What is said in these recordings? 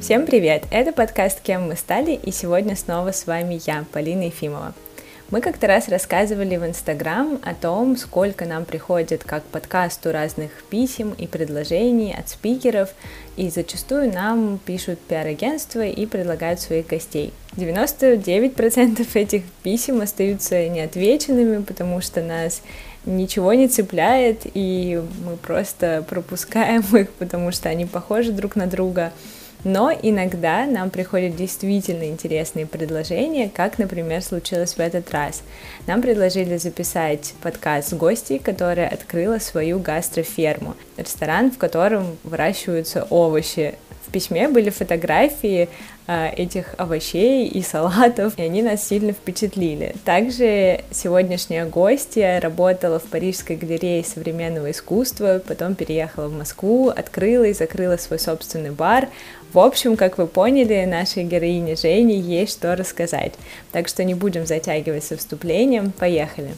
Всем привет! Это подкаст «Кем мы стали» и сегодня снова с вами я, Полина Ефимова. Мы как-то раз рассказывали в Инстаграм о том, сколько нам приходит как подкасту разных писем и предложений от спикеров, и зачастую нам пишут пиар-агентства и предлагают своих гостей. 99% этих писем остаются неотвеченными, потому что нас ничего не цепляет, и мы просто пропускаем их, потому что они похожи друг на друга. Но иногда нам приходят действительно интересные предложения, как, например, случилось в этот раз. Нам предложили записать подкаст с гостей, которая открыла свою гастроферму, ресторан, в котором выращиваются овощи. В письме были фотографии э, этих овощей и салатов, и они нас сильно впечатлили. Также сегодняшняя гостья работала в Парижской галерее современного искусства, потом переехала в Москву, открыла и закрыла свой собственный бар, в общем, как вы поняли, нашей героине Жене есть что рассказать. Так что не будем затягивать со вступлением. Поехали!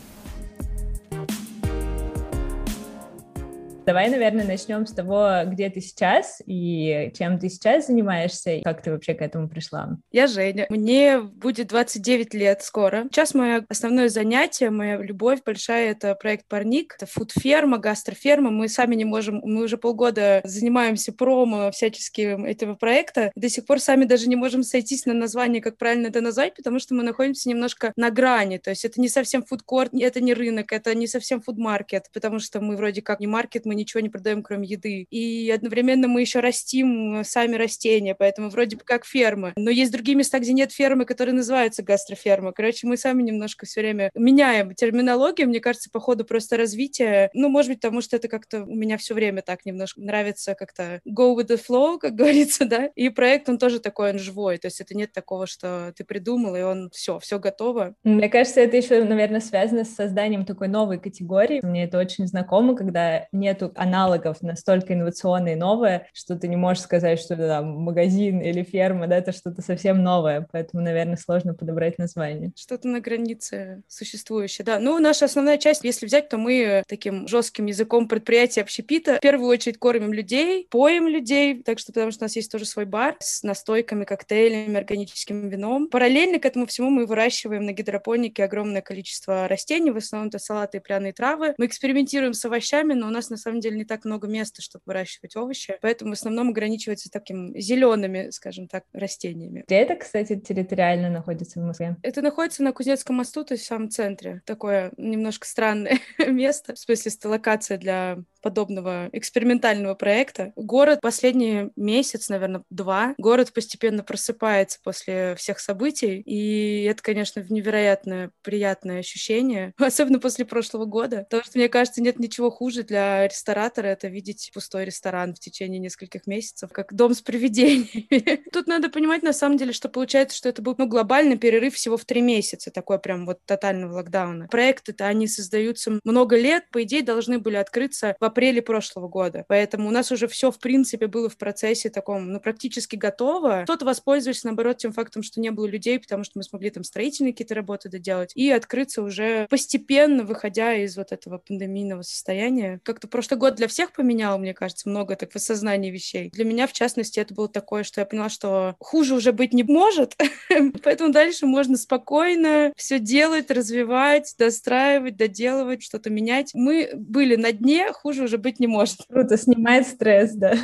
Давай, наверное, начнем с того, где ты сейчас и чем ты сейчас занимаешься, и как ты вообще к этому пришла. Я Женя. Мне будет 29 лет скоро. Сейчас мое основное занятие, моя любовь большая — это проект «Парник». Это фуд-ферма, гастроферма. Мы сами не можем... Мы уже полгода занимаемся промо всячески этого проекта. До сих пор сами даже не можем сойтись на название, как правильно это назвать, потому что мы находимся немножко на грани. То есть это не совсем фудкорт, это не рынок, это не совсем фудмаркет, потому что мы вроде как не маркет, мы ничего не продаем, кроме еды. И одновременно мы еще растим сами растения, поэтому вроде бы как фермы. Но есть другие места, где нет фермы, которые называются гастроферма. Короче, мы сами немножко все время меняем терминологию. Мне кажется, по ходу просто развития. Ну, может быть, потому что это как-то у меня все время так немножко нравится как-то go with the flow, как говорится, да. И проект, он тоже такой, он живой. То есть это нет такого, что ты придумал, и он все, все готово. Мне кажется, это еще, наверное, связано с созданием такой новой категории. Мне это очень знакомо, когда нету аналогов настолько инновационные и новые, что ты не можешь сказать, что это там, магазин или ферма, да, это что-то совсем новое, поэтому, наверное, сложно подобрать название. Что-то на границе существующее, да. Ну, наша основная часть, если взять, то мы таким жестким языком предприятия общепита в первую очередь кормим людей, поем людей, так что потому что у нас есть тоже свой бар с настойками, коктейлями, органическим вином. Параллельно к этому всему мы выращиваем на гидропонике огромное количество растений, в основном это салаты и пряные травы. Мы экспериментируем с овощами, но у нас на самом самом деле не так много места, чтобы выращивать овощи, поэтому в основном ограничивается таким зелеными, скажем так, растениями. Где это, кстати, территориально находится в Москве? Это находится на Кузнецком мосту, то есть в самом центре. Такое немножко странное место, в смысле, локация для подобного экспериментального проекта. Город последний месяц, наверное, два, город постепенно просыпается после всех событий, и это, конечно, невероятное приятное ощущение, особенно после прошлого года, потому что, мне кажется, нет ничего хуже для ресторатора это видеть пустой ресторан в течение нескольких месяцев, как дом с привидениями. Тут надо понимать, на самом деле, что получается, что это был ну, глобальный перерыв всего в три месяца, такой прям вот тотального локдауна. Проекты-то, они создаются много лет, по идее, должны были открыться в апреле прошлого года. Поэтому у нас уже все, в принципе, было в процессе таком, ну, практически готово. Кто-то воспользовался, наоборот, тем фактом, что не было людей, потому что мы смогли там строительные какие-то работы доделать, и открыться уже постепенно, выходя из вот этого пандемийного состояния. Как-то прошлый год для всех поменял, мне кажется, много так в осознании вещей. Для меня, в частности, это было такое, что я поняла, что хуже уже быть не может, поэтому дальше можно спокойно все делать, развивать, достраивать, доделывать, что-то менять. Мы были на дне, хуже уже быть не может. Круто, снимает стресс, да.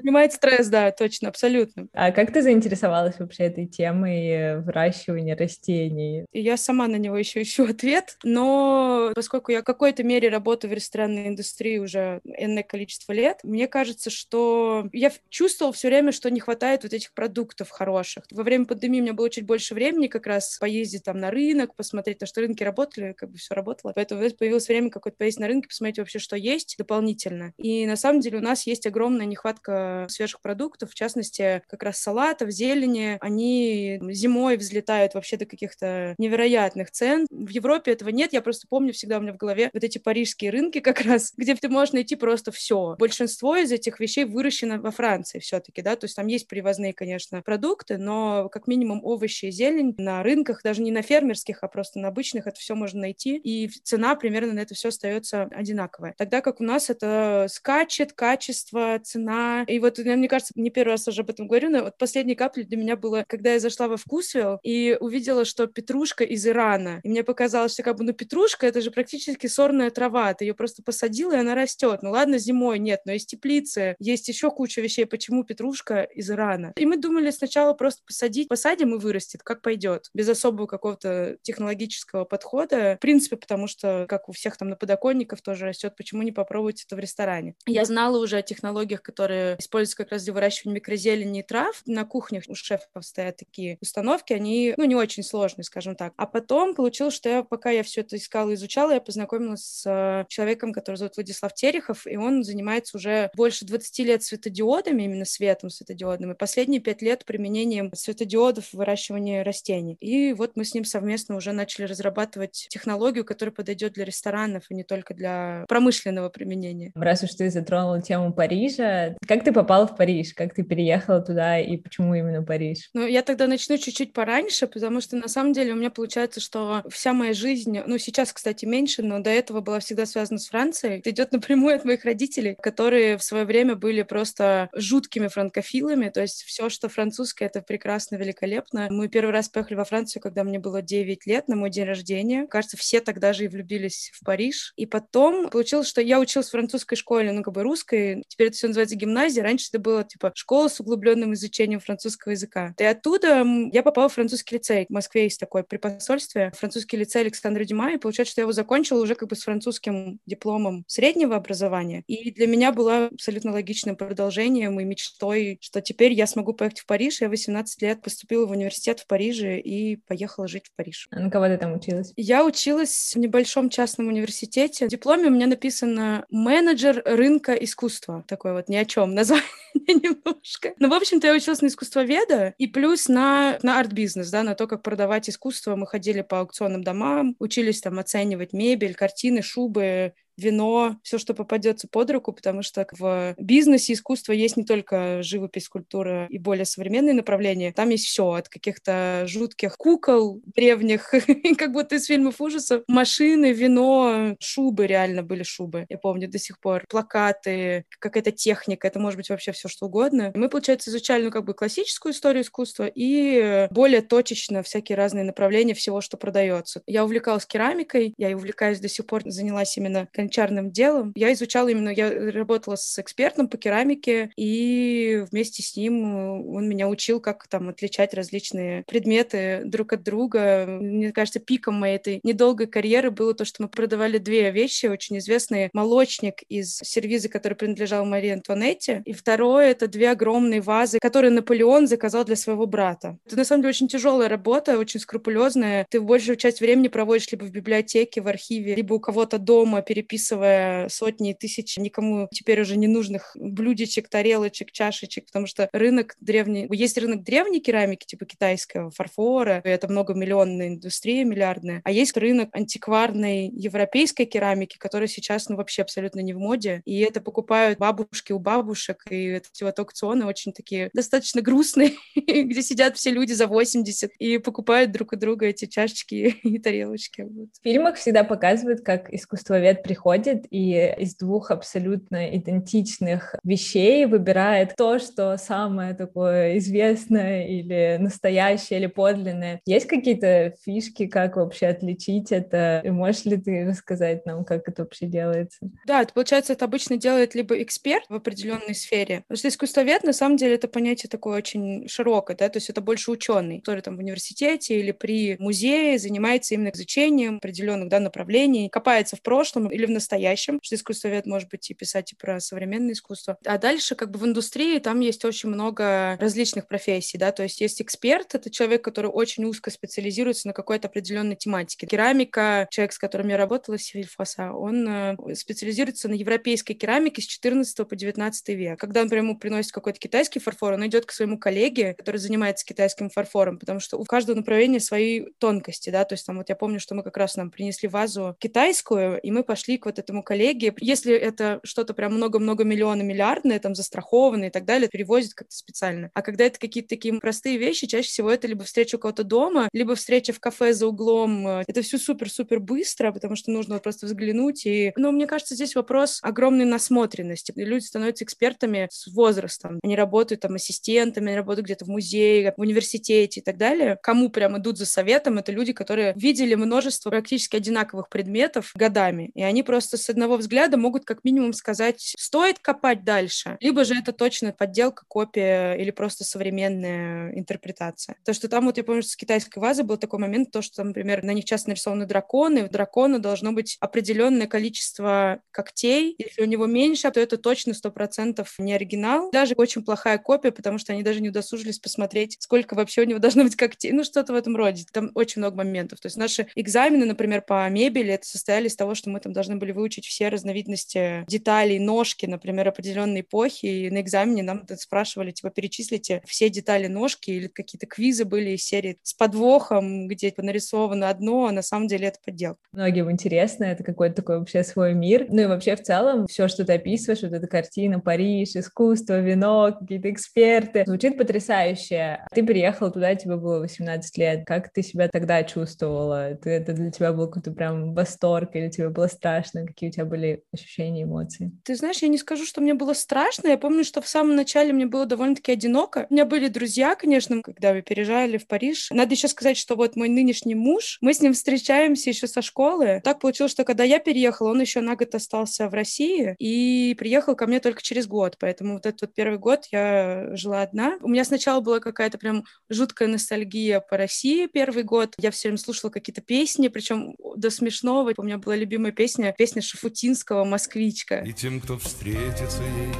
Снимает стресс, да, точно, абсолютно. А как ты заинтересовалась вообще этой темой выращивания растений? Я сама на него еще ищу ответ, но поскольку я в какой-то мере работаю в ресторанной индустрии уже энное количество лет, мне кажется, что я чувствовала все время, что не хватает вот этих продуктов хороших. Во время пандемии у меня было чуть больше времени как раз поездить там на рынок, посмотреть, на что рынки работали, как бы все работало. Поэтому появилось время какое-то поездить на рынке, посмотреть вообще, что есть дополнительно дополнительно. И на самом деле у нас есть огромная нехватка свежих продуктов, в частности, как раз салатов, зелени. Они зимой взлетают вообще до каких-то невероятных цен. В Европе этого нет. Я просто помню всегда у меня в голове вот эти парижские рынки как раз, где ты можешь найти просто все. Большинство из этих вещей выращено во Франции все-таки, да, то есть там есть привозные, конечно, продукты, но как минимум овощи и зелень на рынках, даже не на фермерских, а просто на обычных, это все можно найти, и цена примерно на это все остается одинаковая. Тогда как у нас это скачет, качество, цена, и вот, мне кажется, не первый раз уже об этом говорю, но вот последней каплей для меня было, когда я зашла во вкусвилл и увидела, что петрушка из Ирана, и мне показалось, что как бы, ну, петрушка, это же практически сорная трава, ты ее просто посадила, и она растет. Ну, ладно, зимой нет, но есть теплицы, есть еще куча вещей, почему петрушка из Ирана. И мы думали сначала просто посадить, посадим и вырастет, как пойдет, без особого какого-то технологического подхода. В принципе, потому что, как у всех там на подоконниках тоже растет, почему не попробовать это в ресторане? Я знала уже о технологиях, которые используются как раз для выращивания микрозелени и трав. На кухнях у шефов стоят такие установки, они, ну, не очень сложные, скажем так. А потом получилось, что я, пока я все это искала и изучала, я познакомилась с э, человеком, который зовут Владислав Терехов, и он занимается уже больше 20 лет светодиодами, именно светом светодиодным, и последние пять лет применением светодиодов в выращивании растений. И вот мы с ним совместно уже начали разрабатывать технологию, которая подойдет для ресторанов и не только для промышленного применения. Раз уж ты затронула тему Парижа, как ты попала в Париж? Как ты переехала туда и почему именно Париж? Ну, я тогда начну чуть-чуть пораньше, потому что на самом деле у меня получается, что вся моя жизнь, ну, сейчас, кстати, меньше, но до этого была всегда связана с Францией. Это идет напрямую от моих родителей, которые в свое время были просто жуткими франкофилами, то есть все, что французское, это прекрасно, великолепно. Мы первый раз поехали во Францию, когда мне было 9 лет, на мой день рождения. Кажется, все тогда же и влюбились в Париж. И потом получилось, что я училась в французской школе, ну, как бы русской. Теперь это все называется гимназия. Раньше это было, типа, школа с углубленным изучением французского языка. И оттуда я попала в французский лицей. В Москве есть такой при посольстве. Французский лицей Александра Дюма. И получается, что я его закончила уже как бы с французским дипломом среднего образования. И для меня было абсолютно логичным продолжением и мечтой, что теперь я смогу поехать в Париж. Я 18 лет поступила в университет в Париже и поехала жить в Париж. А на кого ты там училась? Я училась в небольшом частном университете. В дипломе у меня написано менеджер рынка искусства. Такое вот ни о чем название немножко. Ну, в общем-то, я училась на искусствоведа и плюс на, на арт-бизнес, да, на то, как продавать искусство. Мы ходили по аукционным домам, учились там оценивать мебель, картины, шубы, вино, все, что попадется под руку, потому что в бизнесе искусства есть не только живопись, скульптура и более современные направления. Там есть все, от каких-то жутких кукол древних, как будто из фильмов ужасов, машины, вино, шубы, реально были шубы, я помню до сих пор, плакаты, какая-то техника, это может быть вообще все что угодно. Мы, получается, изучали, ну, как бы классическую историю искусства и более точечно всякие разные направления всего, что продается. Я увлекалась керамикой, я и увлекаюсь до сих пор, занялась именно гончарным делом. Я изучала именно, я работала с экспертом по керамике, и вместе с ним э, он меня учил, как там отличать различные предметы друг от друга. Мне кажется, пиком моей этой недолгой карьеры было то, что мы продавали две вещи, очень известные. Молочник из сервиза, который принадлежал Марии Антуанетте, и второе — это две огромные вазы, которые Наполеон заказал для своего брата. Это, на самом деле, очень тяжелая работа, очень скрупулезная. Ты большую часть времени проводишь либо в библиотеке, в архиве, либо у кого-то дома, переписывая переписывая сотни и тысячи никому теперь уже не нужных блюдечек, тарелочек, чашечек, потому что рынок древний... Есть рынок древней керамики, типа китайского фарфора, это многомиллионная индустрия, миллиардная, а есть рынок антикварной европейской керамики, которая сейчас, ну, вообще абсолютно не в моде, и это покупают бабушки у бабушек, и эти вот аукционы очень такие достаточно грустные, где сидят все люди за 80 и покупают друг у друга эти чашечки и тарелочки. В фильмах всегда показывают, как искусствовед приходит приходит и из двух абсолютно идентичных вещей выбирает то, что самое такое известное или настоящее или подлинное. Есть какие-то фишки, как вообще отличить это? И можешь ли ты рассказать нам, как это вообще делается? Да, это получается, это обычно делает либо эксперт в определенной сфере, потому что искусствовед, на самом деле, это понятие такое очень широкое, да, то есть это больше ученый, который там в университете или при музее занимается именно изучением определенных да, направлений, копается в прошлом или настоящем, что искусствовед может быть и писать и про современное искусство. А дальше как бы в индустрии там есть очень много различных профессий, да, то есть есть эксперт, это человек, который очень узко специализируется на какой-то определенной тематике. Керамика, человек, с которым я работала, Сивиль Фаса, он э, специализируется на европейской керамике с 14 по 19 век. Когда, например, ему приносит какой-то китайский фарфор, он идет к своему коллеге, который занимается китайским фарфором, потому что у каждого направления свои тонкости, да, то есть там вот я помню, что мы как раз нам принесли вазу китайскую, и мы пошли к вот этому коллеге. Если это что-то прям много-много миллионов миллиардное, там застрахованное и так далее, перевозят как-то специально. А когда это какие-то такие простые вещи, чаще всего это либо встреча у кого-то дома, либо встреча в кафе за углом. Это все супер-супер быстро, потому что нужно вот просто взглянуть. И... Но мне кажется, здесь вопрос огромной насмотренности. Люди становятся экспертами с возрастом. Они работают там ассистентами, они работают где-то в музее, в университете и так далее. Кому прям идут за советом, это люди, которые видели множество практически одинаковых предметов годами. И они просто с одного взгляда могут как минимум сказать, стоит копать дальше, либо же это точно подделка, копия или просто современная интерпретация. То, что там вот я помню, с китайской вазы был такой момент, то, что, например, на них часто нарисованы драконы, у дракона должно быть определенное количество когтей, если у него меньше, то это точно сто процентов не оригинал. Даже очень плохая копия, потому что они даже не удосужились посмотреть, сколько вообще у него должно быть когтей. Ну, что-то в этом роде. Там очень много моментов. То есть наши экзамены, например, по мебели, это состояли из того, что мы там должны были выучить все разновидности деталей, ножки, например, определенной эпохи, и на экзамене нам спрашивали, типа, перечислите все детали ножки, или какие-то квизы были из серии с подвохом, где типа, нарисовано одно, а на самом деле это подделка. Многим интересно, это какой-то такой вообще свой мир. Ну и вообще в целом все, что ты описываешь, вот эта картина, Париж, искусство, вино, какие-то эксперты, звучит потрясающе. Ты приехала туда, тебе было 18 лет. Как ты себя тогда чувствовала? Ты, это для тебя был какой-то прям восторг или тебе было страшно? Какие у тебя были ощущения, эмоции? Ты знаешь, я не скажу, что мне было страшно. Я помню, что в самом начале мне было довольно-таки одиноко. У меня были друзья, конечно, когда мы переезжали в Париж. Надо еще сказать, что вот мой нынешний муж, мы с ним встречаемся еще со школы. Так получилось, что когда я переехала, он еще на год остался в России и приехал ко мне только через год. Поэтому вот этот вот первый год я жила одна. У меня сначала была какая-то прям жуткая ностальгия по России первый год. Я все время слушала какие-то песни, причем до смешного. У меня была любимая песня, песня Шафутинского «Москвичка». И тем, кто встретится ей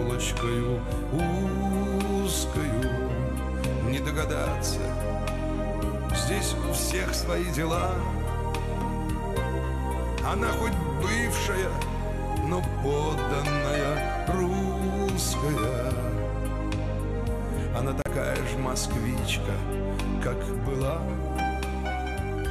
улочкою узкою, не догадаться, здесь у всех свои дела. Она хоть бывшая, но подданная русская. Она такая же москвичка, как была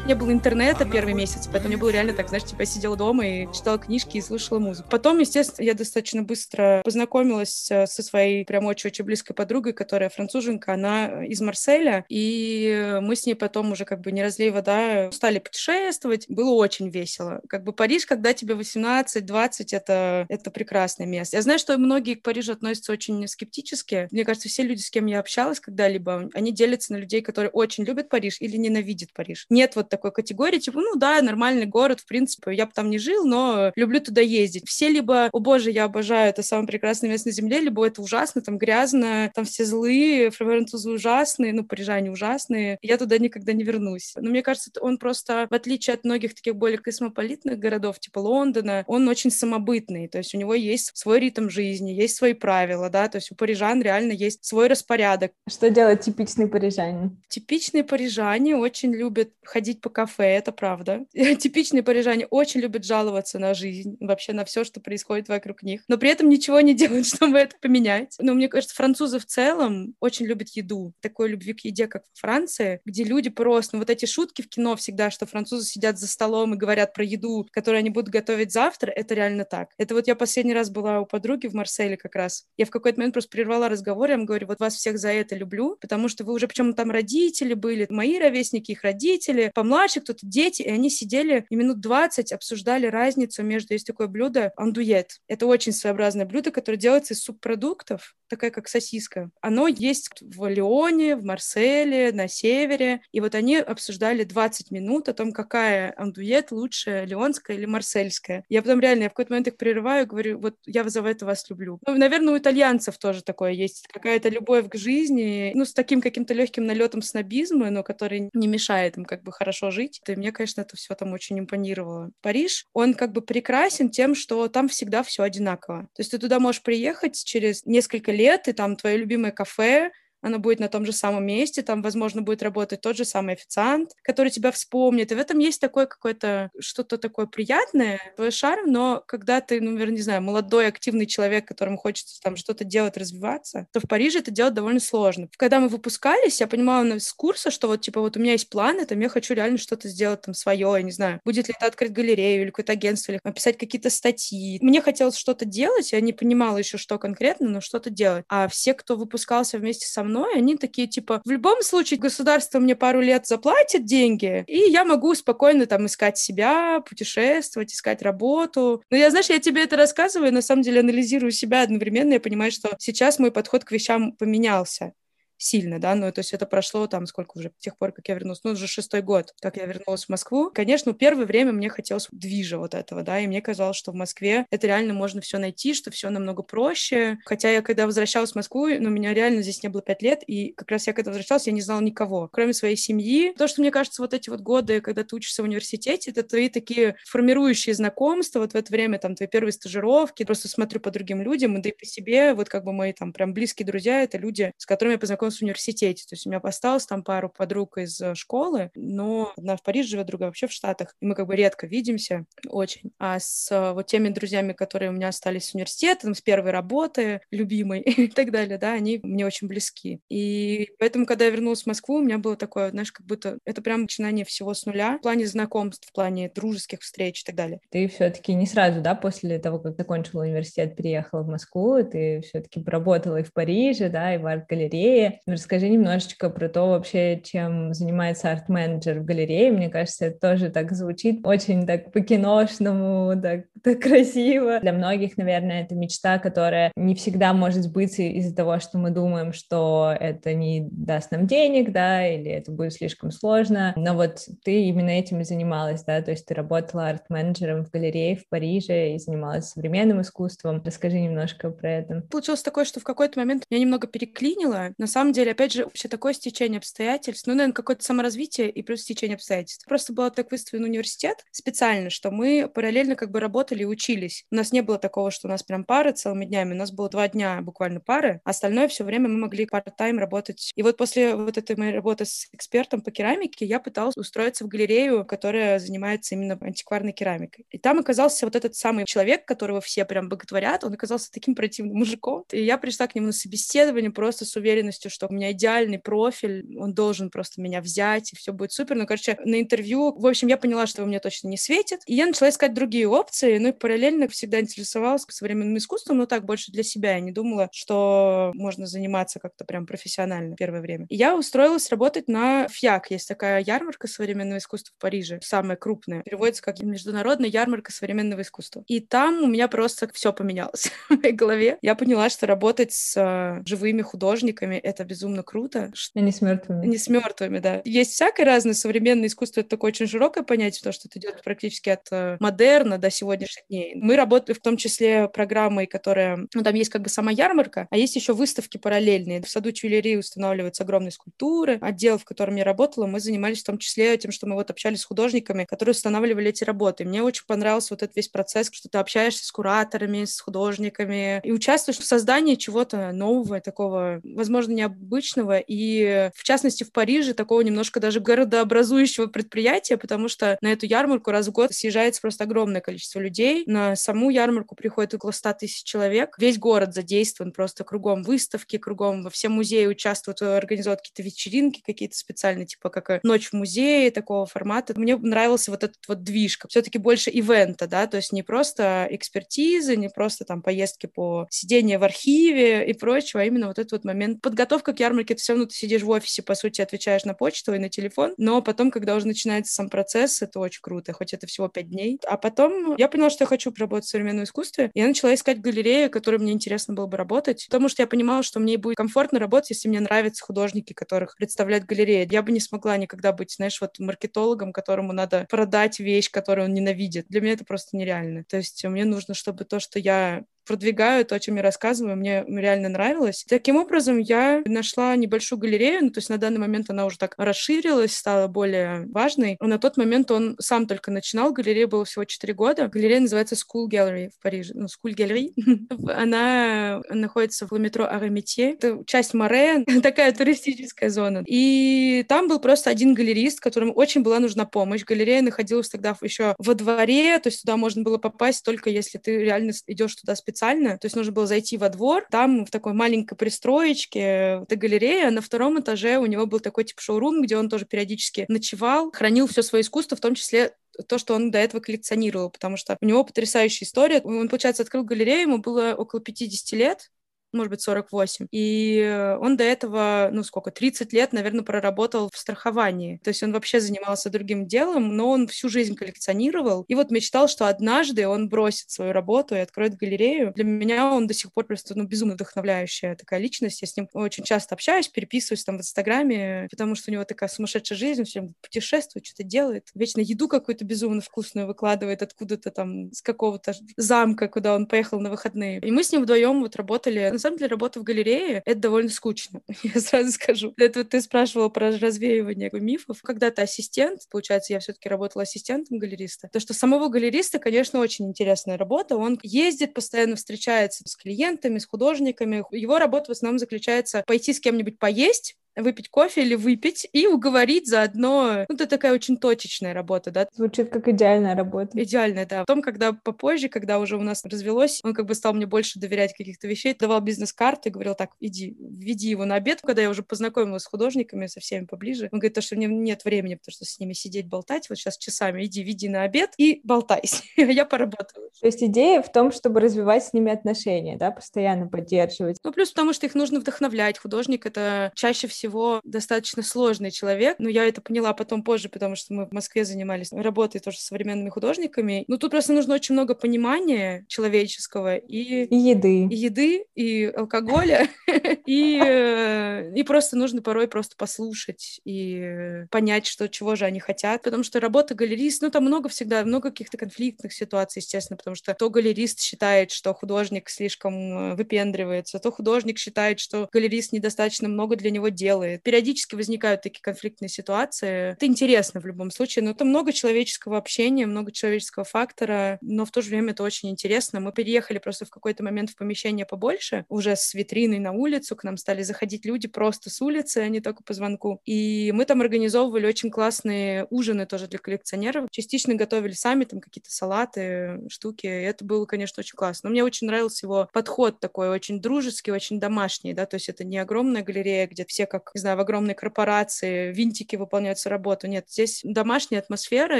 не было интернета первый месяц, поэтому мне было реально так, знаешь, типа я сидела дома и читала книжки и слушала музыку. Потом, естественно, я достаточно быстро познакомилась э, со своей прям очень-очень близкой подругой, которая француженка, она из Марселя, и мы с ней потом уже как бы не разлей вода стали путешествовать. Было очень весело. Как бы Париж, когда тебе 18-20, это, это прекрасное место. Я знаю, что многие к Парижу относятся очень скептически. Мне кажется, все люди, с кем я общалась когда-либо, они делятся на людей, которые очень любят Париж или ненавидят Париж. Нет вот такой категории, типа, ну да, нормальный город, в принципе, я бы там не жил, но люблю туда ездить. Все либо, о боже, я обожаю, это самое прекрасное место на земле, либо это ужасно, там грязно, там все злые, французы ужасные, ну, парижане ужасные, я туда никогда не вернусь. Но мне кажется, он просто, в отличие от многих таких более космополитных городов, типа Лондона, он очень самобытный, то есть у него есть свой ритм жизни, есть свои правила, да, то есть у парижан реально есть свой распорядок. Что делает типичный парижанин? Типичные парижане очень любят ходить по по кафе, это правда. Типичные парижане очень любят жаловаться на жизнь, вообще на все, что происходит вокруг них, но при этом ничего не делают, чтобы это поменять. Но мне кажется, французы в целом очень любят еду. Такой любви к еде, как в Франции, где люди просто... Ну, вот эти шутки в кино всегда, что французы сидят за столом и говорят про еду, которую они будут готовить завтра, это реально так. Это вот я последний раз была у подруги в Марселе как раз. Я в какой-то момент просто прервала разговор, я им говорю, вот вас всех за это люблю, потому что вы уже, причем там родители были, мои ровесники, их родители, помладше младше, кто-то дети, и они сидели и минут 20 обсуждали разницу между, есть такое блюдо, андует. Это очень своеобразное блюдо, которое делается из субпродуктов, такая как сосиска. Оно есть в Лионе, в Марселе, на севере, и вот они обсуждали 20 минут о том, какая андует лучше, леонская или марсельская. Я потом реально, я в какой-то момент их прерываю, говорю, вот я за это вас люблю. Ну, наверное, у итальянцев тоже такое есть, какая-то любовь к жизни, ну, с таким каким-то легким налетом снобизма, но который не мешает им как бы хорошо жить. И мне, конечно, это все там очень импонировало. Париж, он как бы прекрасен тем, что там всегда все одинаково. То есть ты туда можешь приехать через несколько лет, и там твое любимое кафе, она будет на том же самом месте, там, возможно, будет работать тот же самый официант, который тебя вспомнит, и в этом есть такое какое-то, что-то такое приятное, твой шарм, но когда ты, ну, наверное, не знаю, молодой, активный человек, которому хочется там что-то делать, развиваться, то в Париже это делать довольно сложно. Когда мы выпускались, я понимала с курса, что вот, типа, вот у меня есть планы, там, я хочу реально что-то сделать там свое, я не знаю, будет ли это открыть галерею или какое-то агентство, или написать какие-то статьи. Мне хотелось что-то делать, я не понимала еще, что конкретно, но что-то делать. А все, кто выпускался вместе со мной, они такие, типа, в любом случае государство мне пару лет заплатит деньги, и я могу спокойно там искать себя, путешествовать, искать работу. Но я, знаешь, я тебе это рассказываю, на самом деле анализирую себя одновременно, я понимаю, что сейчас мой подход к вещам поменялся сильно, да, ну, то есть это прошло там сколько уже, с тех пор, как я вернулась, ну, уже шестой год, как я вернулась в Москву. Конечно, первое время мне хотелось движа вот этого, да, и мне казалось, что в Москве это реально можно все найти, что все намного проще. Хотя я, когда возвращалась в Москву, ну, меня реально здесь не было пять лет, и как раз я когда возвращалась, я не знала никого, кроме своей семьи. То, что мне кажется, вот эти вот годы, когда ты учишься в университете, это твои такие формирующие знакомства, вот в это время там твои первые стажировки, просто смотрю по другим людям, да и по себе, вот как бы мои там прям близкие друзья, это люди, с которыми я познакомилась познакомилась в университете. То есть у меня осталось там пару подруг из э, школы, но одна в Париже живет, другая вообще в Штатах. И мы как бы редко видимся, очень. А с э, вот теми друзьями, которые у меня остались с университета, там, с первой работы, любимой и так далее, да, они мне очень близки. И поэтому, когда я вернулась в Москву, у меня было такое, знаешь, как будто это прям начинание всего с нуля в плане знакомств, в плане дружеских встреч и так далее. Ты все-таки не сразу, да, после того, как закончила университет, переехала в Москву, ты все-таки работала и в Париже, да, и в арт-галерее. Расскажи немножечко про то вообще, чем занимается арт-менеджер в галерее. Мне кажется, это тоже так звучит очень так по-киношному, так, так красиво. Для многих, наверное, это мечта, которая не всегда может сбыться из-за того, что мы думаем, что это не даст нам денег, да, или это будет слишком сложно. Но вот ты именно этим и занималась, да, то есть ты работала арт-менеджером в галерее в Париже и занималась современным искусством. Расскажи немножко про это. Получилось такое, что в какой-то момент я немного переклинила. На самом деле деле, опять же, вообще такое стечение обстоятельств, ну, наверное, какое-то саморазвитие и плюс стечение обстоятельств. Просто было так выставлен университет специально, что мы параллельно как бы работали и учились. У нас не было такого, что у нас прям пары целыми днями, у нас было два дня буквально пары, остальное все время мы могли part-time работать. И вот после вот этой моей работы с экспертом по керамике я пыталась устроиться в галерею, которая занимается именно антикварной керамикой. И там оказался вот этот самый человек, которого все прям боготворят, он оказался таким противным мужиком. И я пришла к нему на собеседование просто с уверенностью, что меня идеальный профиль, он должен просто меня взять, и все будет супер. Ну, короче, на интервью, в общем, я поняла, что мне точно не светит. И я начала искать другие опции, ну и параллельно всегда интересовалась современным искусством, но так больше для себя. Я не думала, что можно заниматься как-то прям профессионально первое время. И я устроилась работать на ФИАК. Есть такая ярмарка современного искусства в Париже, самая крупная. Переводится как Международная ярмарка современного искусства. И там у меня просто все поменялось в моей голове. Я поняла, что работать с э, живыми художниками — это безумно безумно круто. А не с мертвыми. Не с мертвыми, да. Есть всякое разное. Современное искусство — это такое очень широкое понятие, то, что это идет практически от э, модерна до сегодняшних дней. Мы работаем в том числе программой, которая... Ну, там есть как бы сама ярмарка, а есть еще выставки параллельные. В саду Тюильри устанавливаются огромные скульптуры. Отдел, в котором я работала, мы занимались в том числе тем, что мы вот общались с художниками, которые устанавливали эти работы. мне очень понравился вот этот весь процесс, что ты общаешься с кураторами, с художниками и участвуешь в создании чего-то нового, такого, возможно, необычного обычного, и в частности в Париже такого немножко даже городообразующего предприятия, потому что на эту ярмарку раз в год съезжается просто огромное количество людей. На саму ярмарку приходит около 100 тысяч человек. Весь город задействован просто кругом выставки, кругом во все музеи участвуют, организуют какие-то вечеринки какие-то специальные, типа как ночь в музее такого формата. Мне нравился вот этот вот движ, все-таки больше ивента, да, то есть не просто экспертизы, не просто там поездки по сидению в архиве и прочего, а именно вот этот вот момент подготовка к ярмарке ты все равно ты сидишь в офисе, по сути, отвечаешь на почту и на телефон, но потом, когда уже начинается сам процесс, это очень круто, хоть это всего пять дней. А потом я поняла, что я хочу работать в современном искусстве, я начала искать галереи, которые мне интересно было бы работать, потому что я понимала, что мне будет комфортно работать, если мне нравятся художники, которых представляют галереи. Я бы не смогла никогда быть, знаешь, вот маркетологом, которому надо продать вещь, которую он ненавидит. Для меня это просто нереально. То есть мне нужно, чтобы то, что я продвигаю то, о чем я рассказываю, мне реально нравилось. Таким образом, я нашла небольшую галерею, ну, то есть на данный момент она уже так расширилась, стала более важной. На тот момент он сам только начинал, галерея было всего 4 года. Галерея называется School Gallery в Париже, ну, School Gallery. она находится в метро Arts et Métiers. Это часть Маре, такая туристическая зона. И там был просто один галерист, которому очень была нужна помощь. Галерея находилась тогда еще во дворе, то есть туда можно было попасть только если ты реально идешь туда специально. То есть нужно было зайти во двор. Там в такой маленькой пристроечке эта галерея. На втором этаже у него был такой типа шоурум, где он тоже периодически ночевал, хранил все свое искусство, в том числе то, что он до этого коллекционировал, потому что у него потрясающая история. Он, получается, открыл галерею, ему было около 50 лет, может быть, 48. И он до этого, ну сколько, 30 лет, наверное, проработал в страховании. То есть он вообще занимался другим делом, но он всю жизнь коллекционировал. И вот мечтал, что однажды он бросит свою работу и откроет галерею. Для меня он до сих пор просто ну, безумно вдохновляющая такая личность. Я с ним очень часто общаюсь, переписываюсь там в Инстаграме, потому что у него такая сумасшедшая жизнь, он все путешествует, что-то делает. Вечно еду какую-то безумно вкусную выкладывает откуда-то там с какого-то замка, куда он поехал на выходные. И мы с ним вдвоем вот работали на самом деле работа в галерее — это довольно скучно, я сразу скажу. Это ты спрашивала про развеивание мифов. Когда ты ассистент, получается, я все-таки работала ассистентом галериста, то что самого галериста, конечно, очень интересная работа. Он ездит, постоянно встречается с клиентами, с художниками. Его работа в основном заключается пойти с кем-нибудь поесть, выпить кофе или выпить и уговорить заодно. Ну, это такая очень точечная работа, да. Звучит как идеальная работа. Идеальная, да. Потом, когда попозже, когда уже у нас развелось, он как бы стал мне больше доверять каких-то вещей, давал бизнес-карты, говорил, так, иди, веди его на обед. Когда я уже познакомилась с художниками, со всеми поближе, он говорит, то, что мне нет времени, потому что с ними сидеть, болтать, вот сейчас часами иди, веди на обед и болтай, я поработаю. То есть идея в том, чтобы развивать с ними отношения, да, постоянно поддерживать. Ну, плюс потому что их нужно вдохновлять. Художник — это чаще всего всего достаточно сложный человек. Но я это поняла потом позже, потому что мы в Москве занимались работой тоже с современными художниками. Но тут просто нужно очень много понимания человеческого и... И еды. И еды, и алкоголя, и, э, и просто нужно порой просто послушать и понять, что чего же они хотят. Потому что работа галерист, ну, там много всегда, много каких-то конфликтных ситуаций, естественно, потому что то галерист считает, что художник слишком э, выпендривается, то художник считает, что галерист недостаточно много для него делает, делает. Периодически возникают такие конфликтные ситуации. Это интересно в любом случае, но это много человеческого общения, много человеческого фактора, но в то же время это очень интересно. Мы переехали просто в какой-то момент в помещение побольше, уже с витриной на улицу, к нам стали заходить люди просто с улицы, а не только по звонку. И мы там организовывали очень классные ужины тоже для коллекционеров. Частично готовили сами там какие-то салаты, штуки. И это было, конечно, очень классно. Но мне очень нравился его подход такой, очень дружеский, очень домашний, да, то есть это не огромная галерея, где все как не знаю, в огромной корпорации винтики выполняются работу. Нет, здесь домашняя атмосфера,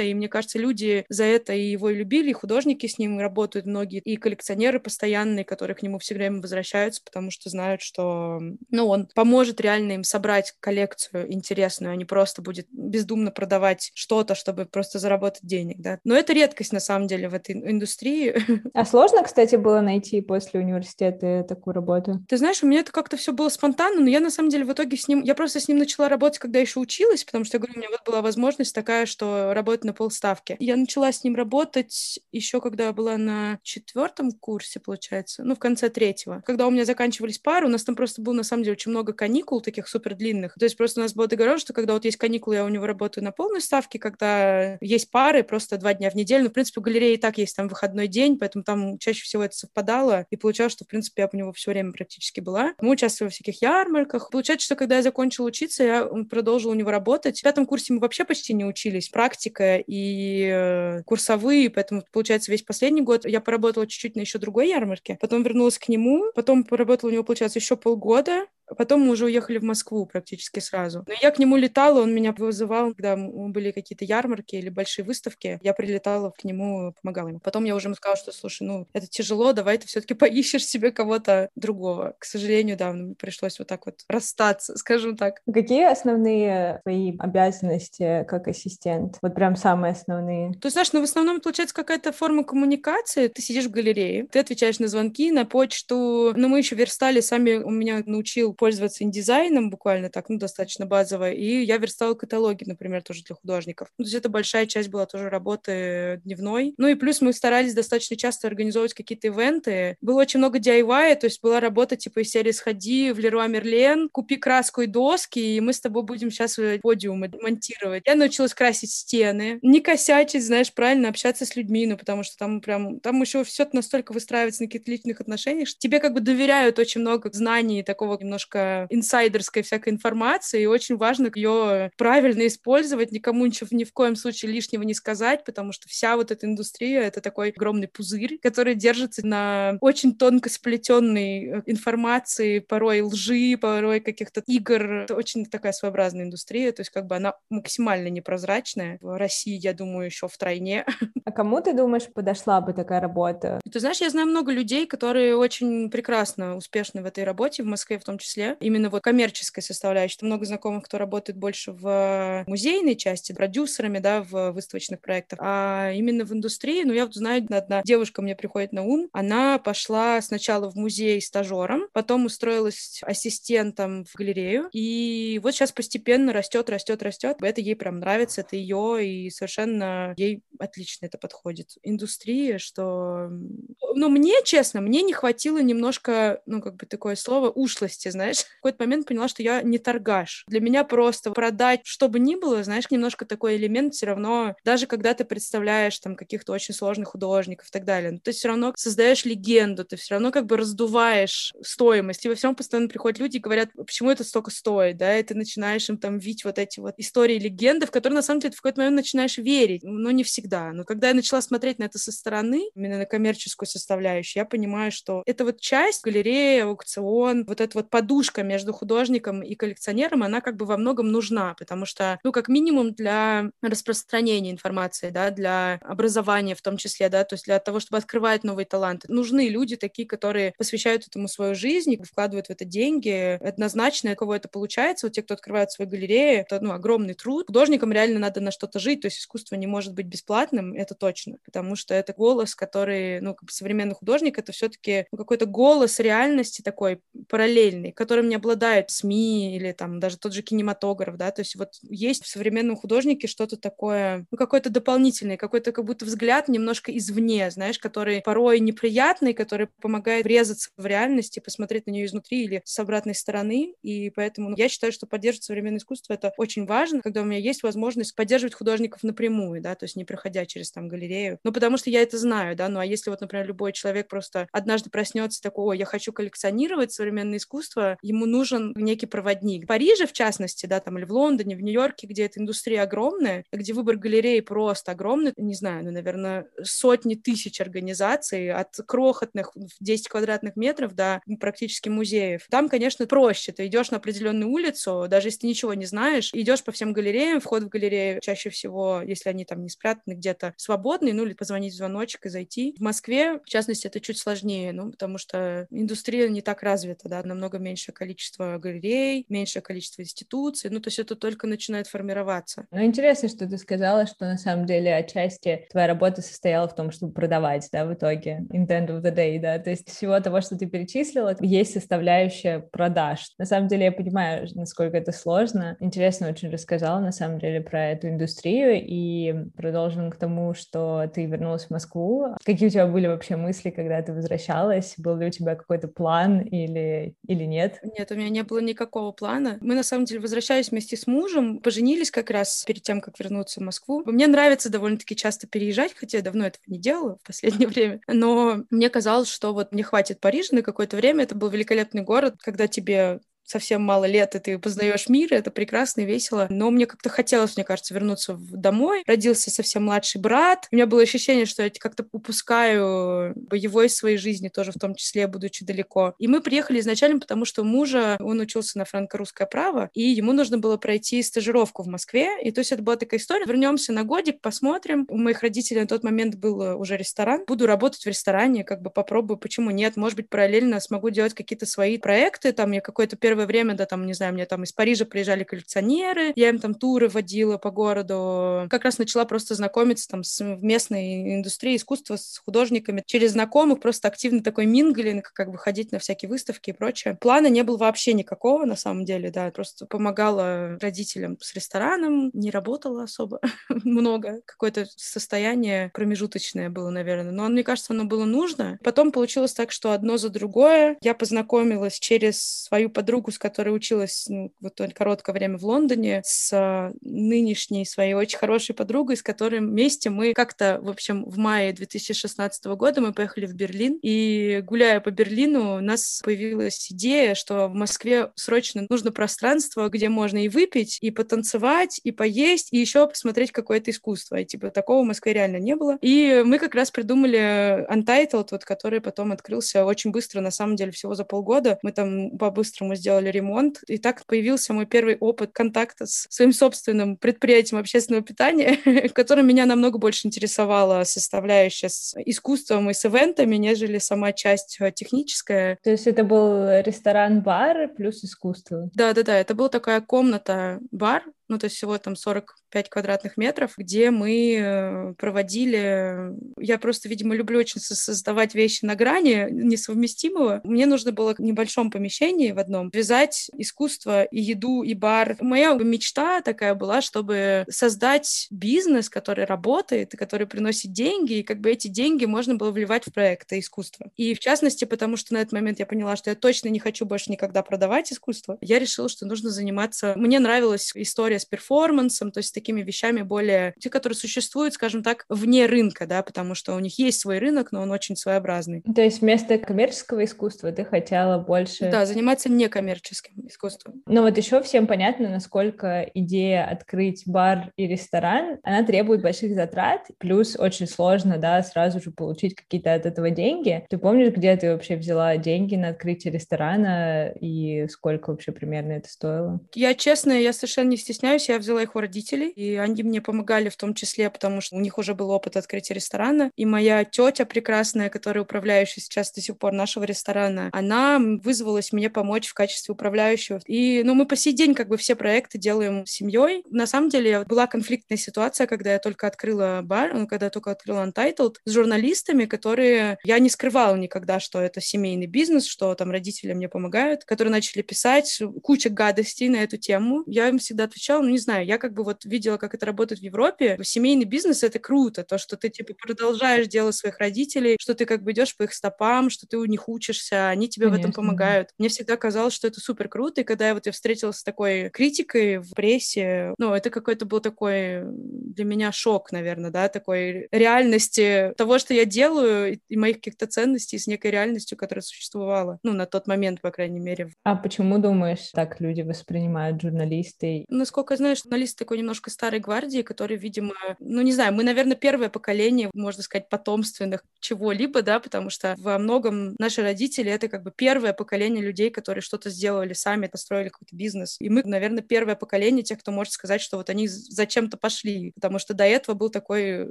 и мне кажется, люди за это и его и любили, и художники с ним работают многие, и коллекционеры постоянные, которые к нему все время возвращаются, потому что знают, что, ну, он поможет реально им собрать коллекцию интересную, а не просто будет бездумно продавать что-то, чтобы просто заработать денег, да. Но это редкость, на самом деле, в этой индустрии. А сложно, кстати, было найти после университета такую работу? Ты знаешь, у меня это как-то все было спонтанно, но я, на самом деле, в итоге с ним я просто с ним начала работать, когда еще училась, потому что, я говорю, у меня вот была возможность такая, что работать на полставки. Я начала с ним работать еще, когда была на четвертом курсе, получается, ну, в конце третьего. Когда у меня заканчивались пары, у нас там просто было, на самом деле, очень много каникул таких супер длинных. То есть просто у нас было договорено, что когда вот есть каникулы, я у него работаю на полной ставке, когда есть пары, просто два дня в неделю. Ну, в принципе, галереи и так есть там выходной день, поэтому там чаще всего это совпадало. И получалось, что, в принципе, я у него все время практически была. Мы участвовали в всяких ярмарках. Получается, что когда я закончила учиться, я продолжила у него работать. В пятом курсе мы вообще почти не учились. Практика и э, курсовые, поэтому, получается, весь последний год я поработала чуть-чуть на еще другой ярмарке. Потом вернулась к нему, потом поработала у него, получается, еще полгода. Потом мы уже уехали в Москву практически сразу. Но я к нему летала, он меня вызывал, когда были какие-то ярмарки или большие выставки. Я прилетала к нему, помогала ему. Потом я уже ему сказала, что, слушай, ну, это тяжело, давай ты все-таки поищешь себе кого-то другого. К сожалению, да, пришлось вот так вот расстаться, скажем так. Какие основные твои обязанности как ассистент? Вот прям самые основные. Ты знаешь, ну, в основном получается какая-то форма коммуникации. Ты сидишь в галерее, ты отвечаешь на звонки, на почту. Но мы еще верстали, сами у меня научил пользоваться индизайном буквально так, ну, достаточно базово, и я верстала каталоги, например, тоже для художников. Ну, то есть это большая часть была тоже работы дневной. Ну и плюс мы старались достаточно часто организовывать какие-то ивенты. Было очень много DIY, то есть была работа типа из серии «Сходи в Леруа Мерлен, купи краску и доски, и мы с тобой будем сейчас подиумы монтировать». Я научилась красить стены, не косячить, знаешь, правильно общаться с людьми, ну, потому что там прям, там еще все настолько выстраивается на каких-то личных отношениях, что тебе как бы доверяют очень много знаний, такого немножко инсайдерской всякой информации, и очень важно ее правильно использовать, никому ничего ни в коем случае лишнего не сказать, потому что вся вот эта индустрия — это такой огромный пузырь, который держится на очень тонко сплетенной информации, порой лжи, порой каких-то игр. Это очень такая своеобразная индустрия, то есть как бы она максимально непрозрачная. В России, я думаю, еще в тройне. А кому, ты думаешь, подошла бы такая работа? Ты знаешь, я знаю много людей, которые очень прекрасно успешны в этой работе, в Москве в том числе. Именно вот коммерческой составляющей. Много знакомых, кто работает больше в музейной части, продюсерами, да, в выставочных проектах. А именно в индустрии, ну, я вот знаю, одна девушка мне приходит на ум, она пошла сначала в музей стажером, потом устроилась ассистентом в галерею, и вот сейчас постепенно растет, растет, растет. Это ей прям нравится, это ее, и совершенно ей отлично это подходит. Индустрия, что... Ну, мне, честно, мне не хватило немножко, ну, как бы такое слово, ушлости, знаешь. В какой-то момент поняла, что я не торгаш. Для меня просто продать, что бы ни было, знаешь, немножко такой элемент все равно, даже когда ты представляешь там каких-то очень сложных художников и так далее, но ты все равно создаешь легенду, ты все равно как бы раздуваешь стоимость. И во всем постоянно приходят люди и говорят, почему это столько стоит, да, и ты начинаешь им там видеть вот эти вот истории, легенды, в которые на самом деле в какой-то момент начинаешь верить, но не всегда. Но когда я начала смотреть на это со стороны, именно на коммерческую составляющую, я понимаю, что это вот часть галереи, аукцион, вот эта вот подушка между художником и коллекционером, она как бы во многом нужна, потому что, ну, как минимум для распространения информации, да, для образования в том числе, да, то есть для того, чтобы открывать новые таланты. Нужны люди такие, которые посвящают этому свою жизнь, вкладывают в это деньги. Однозначно, у кого это получается, вот те, кто открывает свои галереи, это, ну, огромный труд. Художникам реально надо на что-то жить, то есть искусство не может быть бесплатным, это точно, потому что это голос, который, ну, как бы современный художник, это все-таки ну, какой-то голос реальности такой параллельный, которым не обладает СМИ или там даже тот же кинематограф, да, то есть вот есть в современном художнике что-то такое, ну, какой-то дополнительный, какой-то как будто взгляд немножко извне, знаешь, который порой неприятный, который помогает врезаться в реальность и посмотреть на нее изнутри или с обратной стороны, и поэтому ну, я считаю, что поддерживать современное искусство — это очень важно, когда у меня есть возможность поддерживать художников напрямую, да, то есть не проходя через там галерею, ну, потому что я это знаю, да, ну, а если вот, например, любой человек просто однажды проснется такой, я хочу коллекционировать современное искусство, ему нужен некий проводник. В Париже, в частности, да, там, или в Лондоне, в Нью-Йорке, где эта индустрия огромная, где выбор галереи просто огромный, не знаю, ну, наверное, сотни тысяч организаций, от крохотных в 10 квадратных метров до практически музеев. Там, конечно, проще. Ты идешь на определенную улицу, даже если ты ничего не знаешь, идешь по всем галереям, вход в галерею чаще всего, если они там не спрятаны где-то, свободный, ну, или позвонить в звоночек и зайти. В Москве, в частности, это чуть сложнее, ну, потому что индустрия не так развита, да, намного меньшее количество галерей, меньшее количество институций, ну, то есть это только начинает формироваться. Ну, интересно, что ты сказала, что на самом деле отчасти твоя работа состояла в том, чтобы продавать, да, в итоге, in the end of the day, да, то есть всего того, что ты перечислила, есть составляющая продаж. На самом деле я понимаю, насколько это сложно. Интересно очень рассказала, на самом деле, про эту индустрию, и продолжим к тому, что ты вернулась в Москву. Какие у тебя были вообще мысли, когда ты возвращалась? Был ли у тебя какой-то план или, или нет? Нет, у меня не было никакого плана. Мы, на самом деле, возвращались вместе с мужем, поженились как раз перед тем, как вернуться в Москву. Мне нравится довольно-таки часто переезжать, хотя я давно этого не делала в последнее время. Но мне казалось, что вот мне хватит Парижа на какое-то время. Это был великолепный город, когда тебе совсем мало лет, и ты познаешь мир, и это прекрасно и весело. Но мне как-то хотелось, мне кажется, вернуться домой. Родился совсем младший брат. У меня было ощущение, что я как-то упускаю боевой своей жизни тоже, в том числе, будучи далеко. И мы приехали изначально, потому что мужа, он учился на франко-русское право, и ему нужно было пройти стажировку в Москве. И то есть это была такая история. Вернемся на годик, посмотрим. У моих родителей на тот момент был уже ресторан. Буду работать в ресторане, как бы попробую, почему нет. Может быть, параллельно смогу делать какие-то свои проекты. Там я какой-то первый первое время, да, там, не знаю, мне там из Парижа приезжали коллекционеры, я им там туры водила по городу, как раз начала просто знакомиться там с местной индустрией искусства, с художниками, через знакомых просто активно такой минглинг, как бы ходить на всякие выставки и прочее. Плана не было вообще никакого, на самом деле, да, просто помогала родителям с рестораном, не работала особо много, какое-то состояние промежуточное было, наверное, но мне кажется, оно было нужно. Потом получилось так, что одно за другое. Я познакомилась через свою подругу, с которой училась ну, вот короткое время в Лондоне, с нынешней своей очень хорошей подругой, с которой вместе мы как-то, в общем, в мае 2016 года мы поехали в Берлин, и гуляя по Берлину, у нас появилась идея, что в Москве срочно нужно пространство, где можно и выпить, и потанцевать, и поесть, и еще посмотреть какое-то искусство. И типа такого в Москве реально не было. И мы как раз придумали Untitled, вот, который потом открылся очень быстро, на самом деле, всего за полгода. Мы там по-быстрому сделали ремонт, и так появился мой первый опыт контакта с своим собственным предприятием общественного питания, которое меня намного больше интересовала составляющая с искусством и с ивентами, нежели сама часть э, техническая. То есть это был ресторан-бар плюс искусство? Да-да-да, это была такая комната-бар, ну, то есть всего там 45 квадратных метров, где мы э, проводили... Я просто, видимо, люблю очень создавать вещи на грани несовместимого. Мне нужно было в небольшом помещении в одном связать искусство и еду, и бар. Моя мечта такая была, чтобы создать бизнес, который работает, который приносит деньги, и как бы эти деньги можно было вливать в проекты искусства. И в частности, потому что на этот момент я поняла, что я точно не хочу больше никогда продавать искусство, я решила, что нужно заниматься... Мне нравилась история с перформансом, то есть с такими вещами более, те, которые существуют, скажем так, вне рынка, да, потому что у них есть свой рынок, но он очень своеобразный. То есть вместо коммерческого искусства ты хотела больше... Да, заниматься некоммерческим искусством. Но вот еще всем понятно, насколько идея открыть бар и ресторан, она требует больших затрат, плюс очень сложно, да, сразу же получить какие-то от этого деньги. Ты помнишь, где ты вообще взяла деньги на открытие ресторана и сколько вообще примерно это стоило? Я, честно, я совершенно не стесняюсь стесняюсь, я взяла их у родителей, и они мне помогали в том числе, потому что у них уже был опыт открытия ресторана. И моя тетя прекрасная, которая управляющая сейчас до сих пор нашего ресторана, она вызвалась мне помочь в качестве управляющего. И, ну, мы по сей день как бы все проекты делаем семьей. На самом деле была конфликтная ситуация, когда я только открыла бар, ну, когда я только открыла Untitled, с журналистами, которые... Я не скрывала никогда, что это семейный бизнес, что там родители мне помогают, которые начали писать куча гадостей на эту тему. Я им всегда отвечала, ну, не знаю, я как бы вот видела, как это работает в Европе. Семейный бизнес — это круто, то, что ты, типа, продолжаешь дело своих родителей, что ты как бы идешь по их стопам, что ты у них учишься, они тебе Конечно. в этом помогают. Мне всегда казалось, что это супер круто, и когда я вот я встретилась с такой критикой в прессе, ну, это какой-то был такой для меня шок, наверное, да, такой реальности того, что я делаю, и моих каких-то ценностей с некой реальностью, которая существовала, ну, на тот момент, по крайней мере. А почему, думаешь, так люди воспринимают журналисты? Насколько насколько я знаю, журналист такой немножко старой гвардии, который, видимо, ну, не знаю, мы, наверное, первое поколение, можно сказать, потомственных чего-либо, да, потому что во многом наши родители — это как бы первое поколение людей, которые что-то сделали сами, построили какой-то бизнес. И мы, наверное, первое поколение тех, кто может сказать, что вот они зачем-то пошли, потому что до этого был такой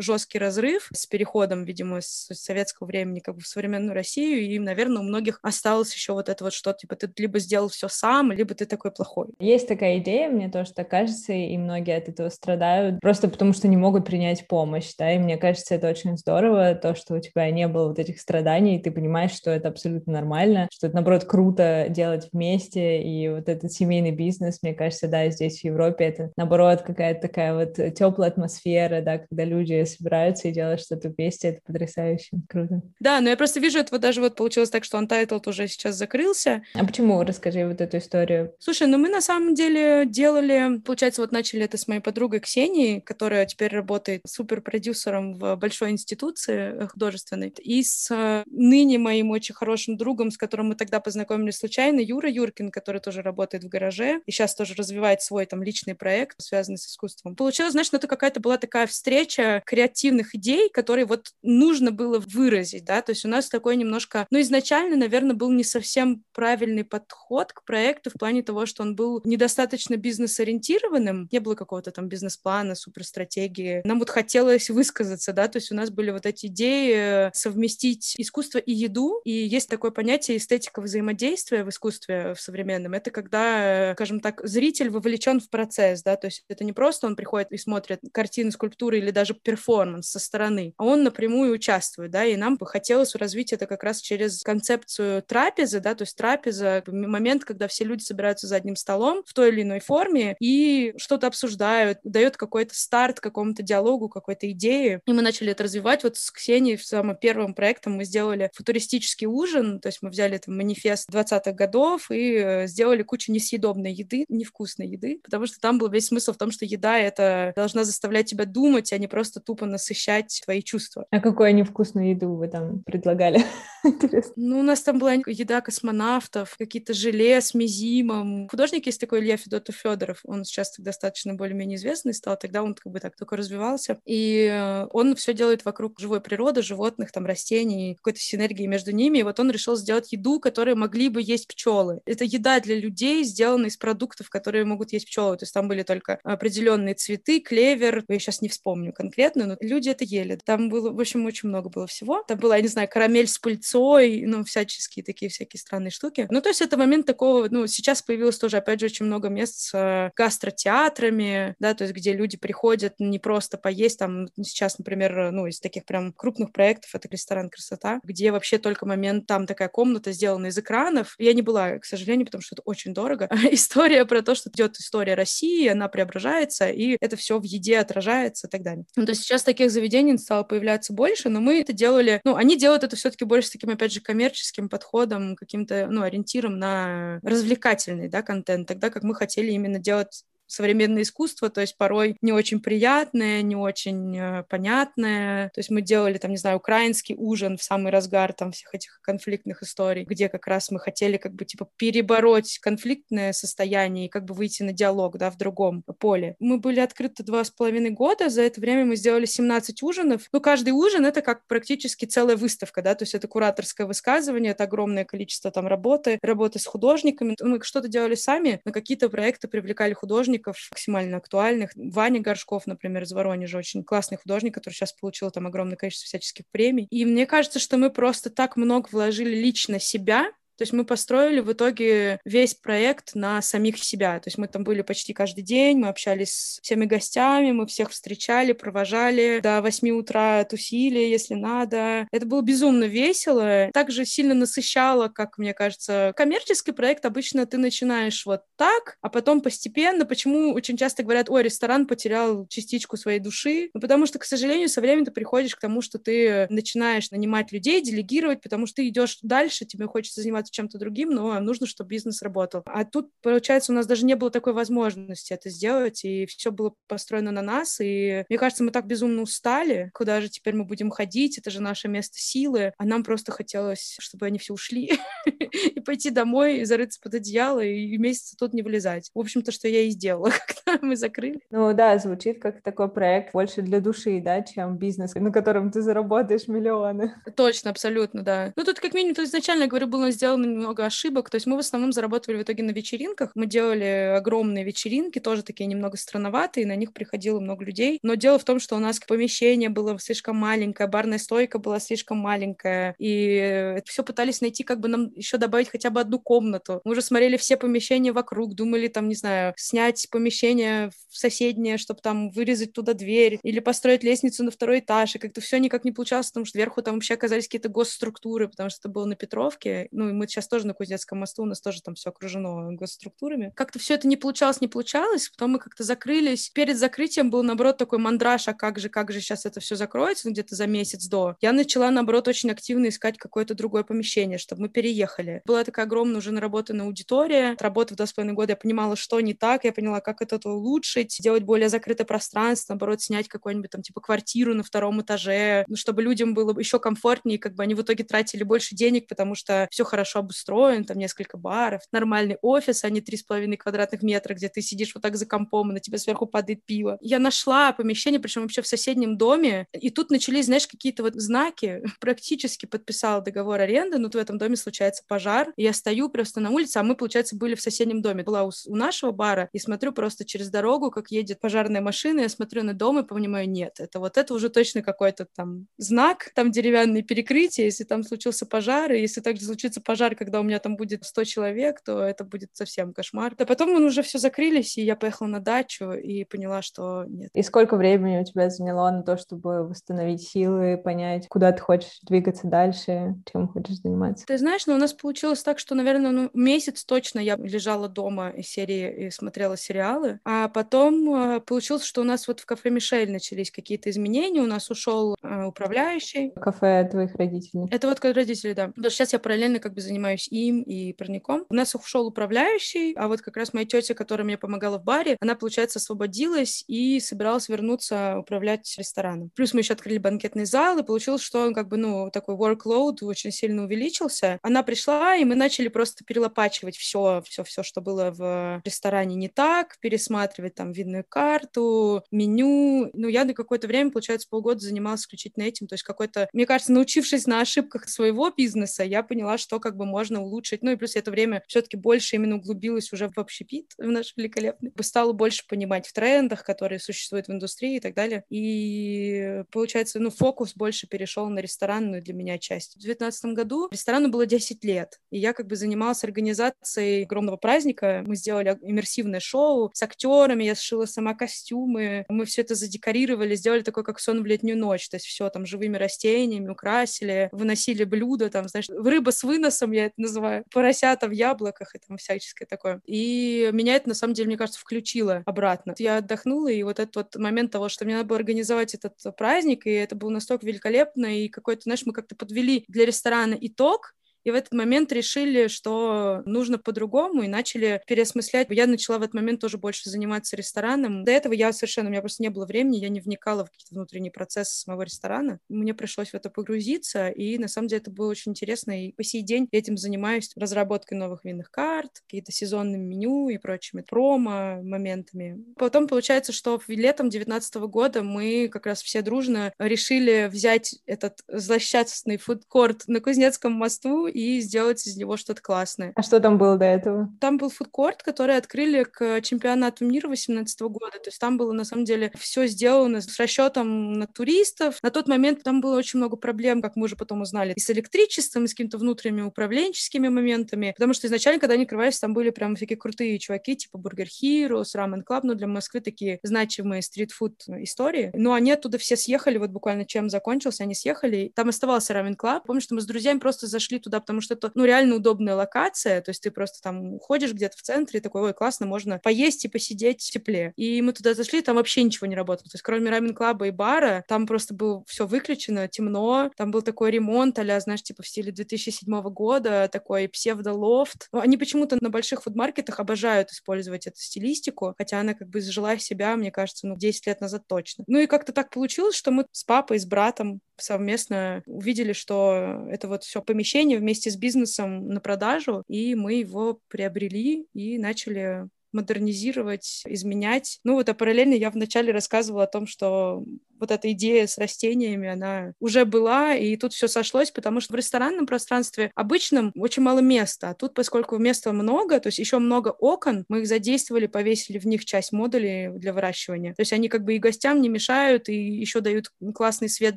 жесткий разрыв с переходом, видимо, с советского времени как бы в современную Россию, и, наверное, у многих осталось еще вот это вот что, типа, ты либо сделал все сам, либо ты такой плохой. Есть такая идея, мне тоже так кажется, и многие от этого страдают, просто потому что не могут принять помощь, да, и мне кажется, это очень здорово, то, что у тебя не было вот этих страданий, и ты понимаешь, что это абсолютно нормально, что это, наоборот, круто делать вместе, и вот этот семейный бизнес, мне кажется, да, здесь в Европе это, наоборот, какая-то такая вот теплая атмосфера, да, когда люди собираются и делают что-то вместе, это потрясающе, круто. Да, но я просто вижу, это вот даже вот получилось так, что Untitled уже сейчас закрылся. А почему? Расскажи вот эту историю. Слушай, ну мы на самом деле делали, получается, вот начали это с моей подругой Ксенией, которая теперь работает суперпродюсером в большой институции э, художественной, и с э, ныне моим очень хорошим другом, с которым мы тогда познакомились случайно, Юра Юркин, который тоже работает в гараже, и сейчас тоже развивает свой там личный проект, связанный с искусством. Получилось, знаешь, это какая-то была такая встреча креативных идей, которые вот нужно было выразить, да, то есть у нас такой немножко, ну, изначально, наверное, был не совсем правильный подход к проекту в плане того, что он был недостаточно бизнес-ориентированный, структурированным, не было какого-то там бизнес-плана, суперстратегии. Нам вот хотелось высказаться, да, то есть у нас были вот эти идеи совместить искусство и еду, и есть такое понятие эстетика взаимодействия в искусстве в современном. Это когда, скажем так, зритель вовлечен в процесс, да, то есть это не просто он приходит и смотрит картины, скульптуры или даже перформанс со стороны, а он напрямую участвует, да, и нам бы хотелось развить это как раз через концепцию трапезы, да, то есть трапеза, момент, когда все люди собираются за одним столом в той или иной форме и что-то обсуждают, дает какой-то старт какому-то диалогу, какой-то идее. И мы начали это развивать. Вот с Ксенией в самым первым проектом мы сделали футуристический ужин, то есть мы взяли там манифест 20-х годов и э, сделали кучу несъедобной еды, невкусной еды, потому что там был весь смысл в том, что еда — это должна заставлять тебя думать, а не просто тупо насыщать твои чувства. А какую невкусную еду вы там предлагали? Интересно. Ну, у нас там была еда космонавтов, какие-то желе с мизимом. Художник есть такой Илья Федотов Федоров. Он сейчас достаточно более-менее известный стал. Тогда он как бы так только развивался. И э, он все делает вокруг живой природы, животных, там, растений, какой-то синергии между ними. И вот он решил сделать еду, которую могли бы есть пчелы. Это еда для людей, сделанная из продуктов, которые могут есть пчелы. То есть там были только определенные цветы, клевер. Я сейчас не вспомню конкретно, но люди это ели. Там было, в общем, очень много было всего. Там была, я не знаю, карамель с пыльцой, ну, всяческие такие всякие странные штуки. Ну, то есть это момент такого, ну, сейчас появилось тоже, опять же, очень много мест с гастротеатрами, да, то есть где люди приходят не просто поесть, там сейчас, например, ну, из таких прям крупных проектов, это ресторан «Красота», где вообще только момент, там такая комната сделана из экранов. Я не была, к сожалению, потому что это очень дорого. История про то, что идет история России, она преображается, и это все в еде отражается и так далее. Ну, то есть сейчас таких заведений стало появляться больше, но мы это делали, ну, они делают это все-таки больше таким, опять же, коммерческим подходом, каким-то, ну, ориентиром на развлекательный, да, контент, тогда как мы хотели именно делать современное искусство, то есть порой не очень приятное, не очень э, понятное. То есть мы делали, там, не знаю, украинский ужин в самый разгар там всех этих конфликтных историй, где как раз мы хотели как бы типа перебороть конфликтное состояние и как бы выйти на диалог, да, в другом поле. Мы были открыты два с половиной года, за это время мы сделали 17 ужинов. Ну, каждый ужин — это как практически целая выставка, да, то есть это кураторское высказывание, это огромное количество там работы, работы с художниками. Мы что-то делали сами, на какие-то проекты привлекали художников, художников максимально актуальных. Ваня Горшков, например, из Воронежа, очень классный художник, который сейчас получил там огромное количество всяческих премий. И мне кажется, что мы просто так много вложили лично себя то есть мы построили в итоге весь проект на самих себя. То есть мы там были почти каждый день, мы общались с всеми гостями, мы всех встречали, провожали, до 8 утра тусили, если надо. Это было безумно весело. Также сильно насыщало, как мне кажется. Коммерческий проект обычно ты начинаешь вот так, а потом постепенно. Почему очень часто говорят, ой, ресторан потерял частичку своей души? Ну, потому что, к сожалению, со временем ты приходишь к тому, что ты начинаешь нанимать людей, делегировать, потому что ты идешь дальше, тебе хочется заниматься заниматься чем-то другим, но нужно, чтобы бизнес работал. А тут, получается, у нас даже не было такой возможности это сделать, и все было построено на нас, и мне кажется, мы так безумно устали, куда же теперь мы будем ходить, это же наше место силы, а нам просто хотелось, чтобы они все ушли и пойти домой, и зарыться под одеяло, и месяц тут не вылезать. В общем-то, что я и сделала, когда мы закрыли. Ну да, звучит как такой проект больше для души, да, чем бизнес, на котором ты заработаешь миллионы. Точно, абсолютно, да. Ну тут как минимум, то изначально, я говорю, было сделано сделано немного ошибок. То есть мы в основном заработали в итоге на вечеринках. Мы делали огромные вечеринки, тоже такие немного странноватые, на них приходило много людей. Но дело в том, что у нас помещение было слишком маленькое, барная стойка была слишком маленькая, и все пытались найти, как бы нам еще добавить хотя бы одну комнату. Мы уже смотрели все помещения вокруг, думали там, не знаю, снять помещение соседнее, чтобы там вырезать туда дверь, или построить лестницу на второй этаж, и как-то все никак не получалось, потому что вверху там вообще оказались какие-то госструктуры, потому что это было на Петровке, ну и мы сейчас тоже на Кузнецком мосту, у нас тоже там все окружено госструктурами. Как-то все это не получалось, не получалось, потом мы как-то закрылись. Перед закрытием был, наоборот, такой мандраж, а как же, как же сейчас это все закроется, ну, где-то за месяц до. Я начала, наоборот, очень активно искать какое-то другое помещение, чтобы мы переехали. Была такая огромная уже наработанная аудитория. Работа в два с половиной года, я понимала, что не так, я поняла, как это улучшить, сделать более закрытое пространство, наоборот, снять какую-нибудь там, типа, квартиру на втором этаже, ну, чтобы людям было еще комфортнее, как бы они в итоге тратили больше денег, потому что все хорошо хорошо обустроен, там несколько баров, нормальный офис, а не три с половиной квадратных метра, где ты сидишь вот так за компом, и на тебя сверху падает пиво. Я нашла помещение, причем вообще в соседнем доме, и тут начались, знаешь, какие-то вот знаки. Практически подписала договор аренды, но в этом доме случается пожар, и я стою просто на улице, а мы, получается, были в соседнем доме. Была у, у нашего бара, и смотрю просто через дорогу, как едет пожарная машина, я смотрю на дом и понимаю, нет, это вот это уже точно какой-то там знак, там деревянные перекрытия, если там случился пожар, и если также случится пожар, когда у меня там будет 100 человек, то это будет совсем кошмар. А потом мы уже все закрылись, и я поехала на дачу и поняла, что нет. И сколько времени у тебя заняло на то, чтобы восстановить силы, понять, куда ты хочешь двигаться дальше, чем хочешь заниматься? Ты знаешь, ну у нас получилось так, что, наверное, ну, месяц точно я лежала дома из серии и смотрела сериалы, а потом э, получилось, что у нас вот в кафе Мишель начались какие-то изменения, у нас ушел э, управляющий. Кафе твоих родителей? Это вот как родители, да. Потому что сейчас я параллельно как бы занимаюсь им и парником. У нас ушел управляющий, а вот как раз моя тетя, которая мне помогала в баре, она, получается, освободилась и собиралась вернуться управлять рестораном. Плюс мы еще открыли банкетный зал, и получилось, что он как бы, ну, такой workload очень сильно увеличился. Она пришла, и мы начали просто перелопачивать все, все, все, что было в ресторане не так, пересматривать там винную карту, меню. Ну, я на какое-то время, получается, полгода занималась исключительно этим. То есть какой-то, мне кажется, научившись на ошибках своего бизнеса, я поняла, что как бы можно улучшить. Ну и плюс это время все-таки больше именно углубилась уже в общепит в наш великолепный. Стала больше понимать в трендах, которые существуют в индустрии и так далее. И получается, ну, фокус больше перешел на ресторанную для меня часть. В 2019 году ресторану было 10 лет, и я как бы занималась организацией огромного праздника. Мы сделали иммерсивное шоу с актерами, я сшила сама костюмы, мы все это задекорировали, сделали такой, как сон в летнюю ночь, то есть все там живыми растениями украсили, выносили блюда, там, знаешь, рыба с выносом, я это называю, поросята в яблоках и там всяческое такое. И меня это, на самом деле, мне кажется, включило обратно. Я отдохнула, и вот этот вот момент того, что мне надо было организовать этот праздник, и это было настолько великолепно, и какой-то, знаешь, мы как-то подвели для ресторана итог, и в этот момент решили, что нужно по-другому, и начали переосмыслять. Я начала в этот момент тоже больше заниматься рестораном. До этого я совершенно, у меня просто не было времени, я не вникала в какие-то внутренние процессы самого ресторана. Мне пришлось в это погрузиться, и на самом деле это было очень интересно, и по сей день этим занимаюсь разработкой новых винных карт, какие-то сезонными меню и прочими промо моментами. Потом получается, что летом 2019 года мы как раз все дружно решили взять этот злосчастный фудкорт на Кузнецком мосту и сделать из него что-то классное. А что там было до этого? Там был фудкорт, который открыли к чемпионату мира 2018 года. То есть там было, на самом деле, все сделано с расчетом на туристов. На тот момент там было очень много проблем, как мы уже потом узнали, и с электричеством, и с какими-то внутренними управленческими моментами. Потому что изначально, когда они открывались, там были прям всякие крутые чуваки, типа Burger Hero, Ramen Club, но для Москвы такие значимые стритфуд истории. Но они оттуда все съехали, вот буквально чем закончился, они съехали. Там оставался Ramen Club. Помню, что мы с друзьями просто зашли туда потому что это, ну, реально удобная локация, то есть ты просто там ходишь где-то в центре, и такой, ой, классно, можно поесть и посидеть в тепле. И мы туда зашли, там вообще ничего не работало, то есть кроме рамен-клаба и бара, там просто было все выключено, темно, там был такой ремонт а знаешь, типа в стиле 2007 года, такой псевдо-лофт. Они почему-то на больших фудмаркетах обожают использовать эту стилистику, хотя она как бы изжила себя, мне кажется, ну, 10 лет назад точно. Ну и как-то так получилось, что мы с папой, с братом совместно увидели, что это вот все помещение вместе с бизнесом на продажу, и мы его приобрели и начали модернизировать, изменять. Ну вот, а параллельно я вначале рассказывала о том, что вот эта идея с растениями, она уже была, и тут все сошлось, потому что в ресторанном пространстве обычном очень мало места, а тут, поскольку места много, то есть еще много окон, мы их задействовали, повесили в них часть модулей для выращивания. То есть они как бы и гостям не мешают, и еще дают классный свет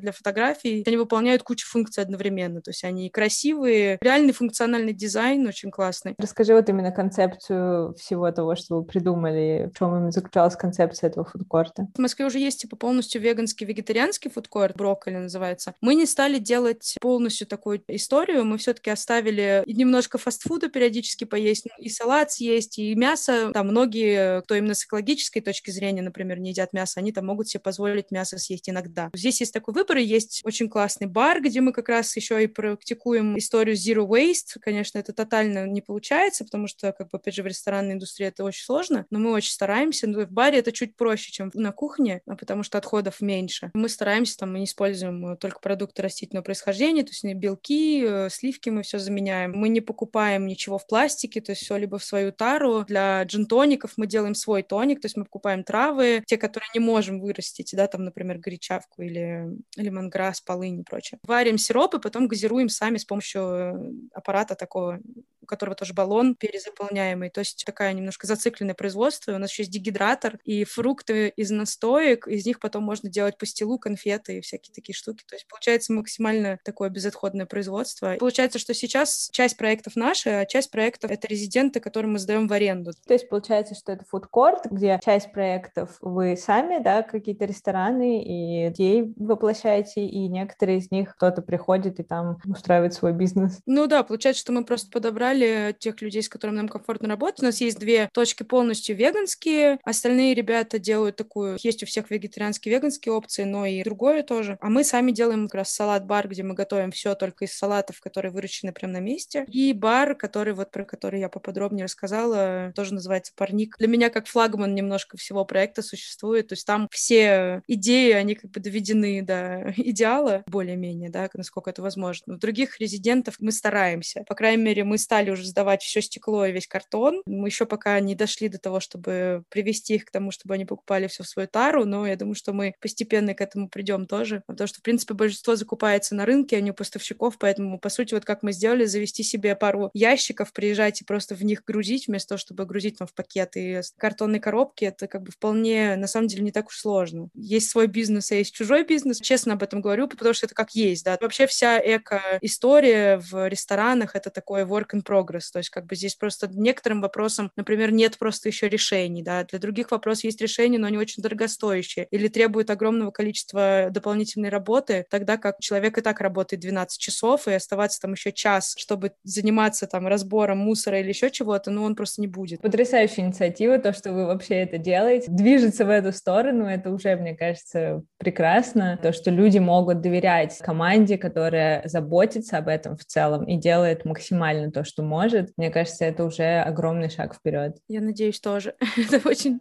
для фотографий, они выполняют кучу функций одновременно, то есть они красивые, реальный функциональный дизайн очень классный. Расскажи вот именно концепцию всего того, что вы придумали, в чем именно заключалась концепция этого фудкорта? В Москве уже есть типа полностью веганский веганский, вегетарианский фудкорт, брокколи называется, мы не стали делать полностью такую историю, мы все-таки оставили немножко фастфуда периодически поесть, и салат съесть, и мясо. Там многие, кто именно с экологической точки зрения, например, не едят мясо, они там могут себе позволить мясо съесть иногда. Здесь есть такой выбор, и есть очень классный бар, где мы как раз еще и практикуем историю zero waste. Конечно, это тотально не получается, потому что, как бы, опять же, в ресторанной индустрии это очень сложно, но мы очень стараемся. Но в баре это чуть проще, чем на кухне, а потому что отходов меньше меньше. Мы стараемся, там, мы не используем только продукты растительного происхождения, то есть белки, э, сливки мы все заменяем. Мы не покупаем ничего в пластике, то есть все либо в свою тару. Для джин-тоников мы делаем свой тоник, то есть мы покупаем травы, те, которые не можем вырастить, да, там, например, горячавку или лимонграсс, полынь и прочее. Варим сироп и потом газируем сами с помощью э, аппарата такого у которого тоже баллон перезаполняемый. То есть такая немножко зацикленное производство. У нас еще есть дегидратор и фрукты из настоек. Из них потом можно делать пастилу, конфеты и всякие такие штуки. То есть получается максимально такое безотходное производство. Получается, что сейчас часть проектов наши, а часть проектов — это резиденты, которые мы сдаем в аренду. То есть получается, что это фудкорт, где часть проектов вы сами, да, какие-то рестораны и идеи воплощаете, и некоторые из них кто-то приходит и там устраивает свой бизнес. Ну да, получается, что мы просто подобрали подобрали тех людей, с которыми нам комфортно работать. У нас есть две точки полностью веганские, остальные ребята делают такую, есть у всех вегетарианские, веганские опции, но и другое тоже. А мы сами делаем как раз салат-бар, где мы готовим все только из салатов, которые выращены прямо на месте. И бар, который вот про который я поподробнее рассказала, тоже называется парник. Для меня как флагман немножко всего проекта существует. То есть там все идеи, они как бы доведены до идеала более-менее, да, насколько это возможно. В других резидентов мы стараемся. По крайней мере, мы стали уже сдавать все стекло и весь картон. Мы еще пока не дошли до того, чтобы привести их к тому, чтобы они покупали все в свою тару, но я думаю, что мы постепенно к этому придем тоже. Потому что, в принципе, большинство закупается на рынке, а не у поставщиков, поэтому, по сути, вот как мы сделали, завести себе пару ящиков, приезжать и просто в них грузить, вместо того, чтобы грузить там в пакеты картонные коробки, это как бы вполне, на самом деле, не так уж сложно. Есть свой бизнес, а есть чужой бизнес. Честно об этом говорю, потому что это как есть, да. Вообще вся эко-история в ресторанах — это такой work in прогресс. То есть как бы здесь просто некоторым вопросам, например, нет просто еще решений, да, для других вопросов есть решения, но они очень дорогостоящие или требуют огромного количества дополнительной работы, тогда как человек и так работает 12 часов, и оставаться там еще час, чтобы заниматься там разбором мусора или еще чего-то, ну, он просто не будет. Потрясающая инициатива, то, что вы вообще это делаете, движется в эту сторону, это уже, мне кажется, прекрасно, то, что люди могут доверять команде, которая заботится об этом в целом и делает максимально то, что может, мне кажется, это уже огромный шаг вперед. Я надеюсь, тоже. это очень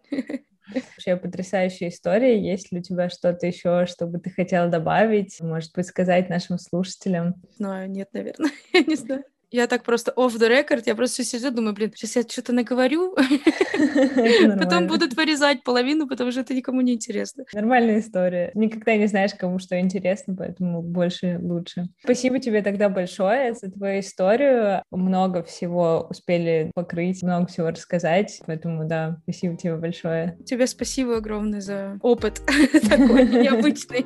Вообще потрясающая история. Есть ли у тебя что-то еще, что бы ты хотела добавить? Может быть, сказать нашим слушателям? Знаю, нет, наверное. Я не знаю. Я так просто off the record, я просто сижу, думаю, блин, сейчас я что-то наговорю, потом будут вырезать половину, потому что это никому не интересно. Нормальная история. Никогда не знаешь, кому что интересно, поэтому больше лучше. Спасибо тебе тогда большое за твою историю. Много всего успели покрыть, много всего рассказать, поэтому да, спасибо тебе большое. Тебе спасибо огромное за опыт такой необычный.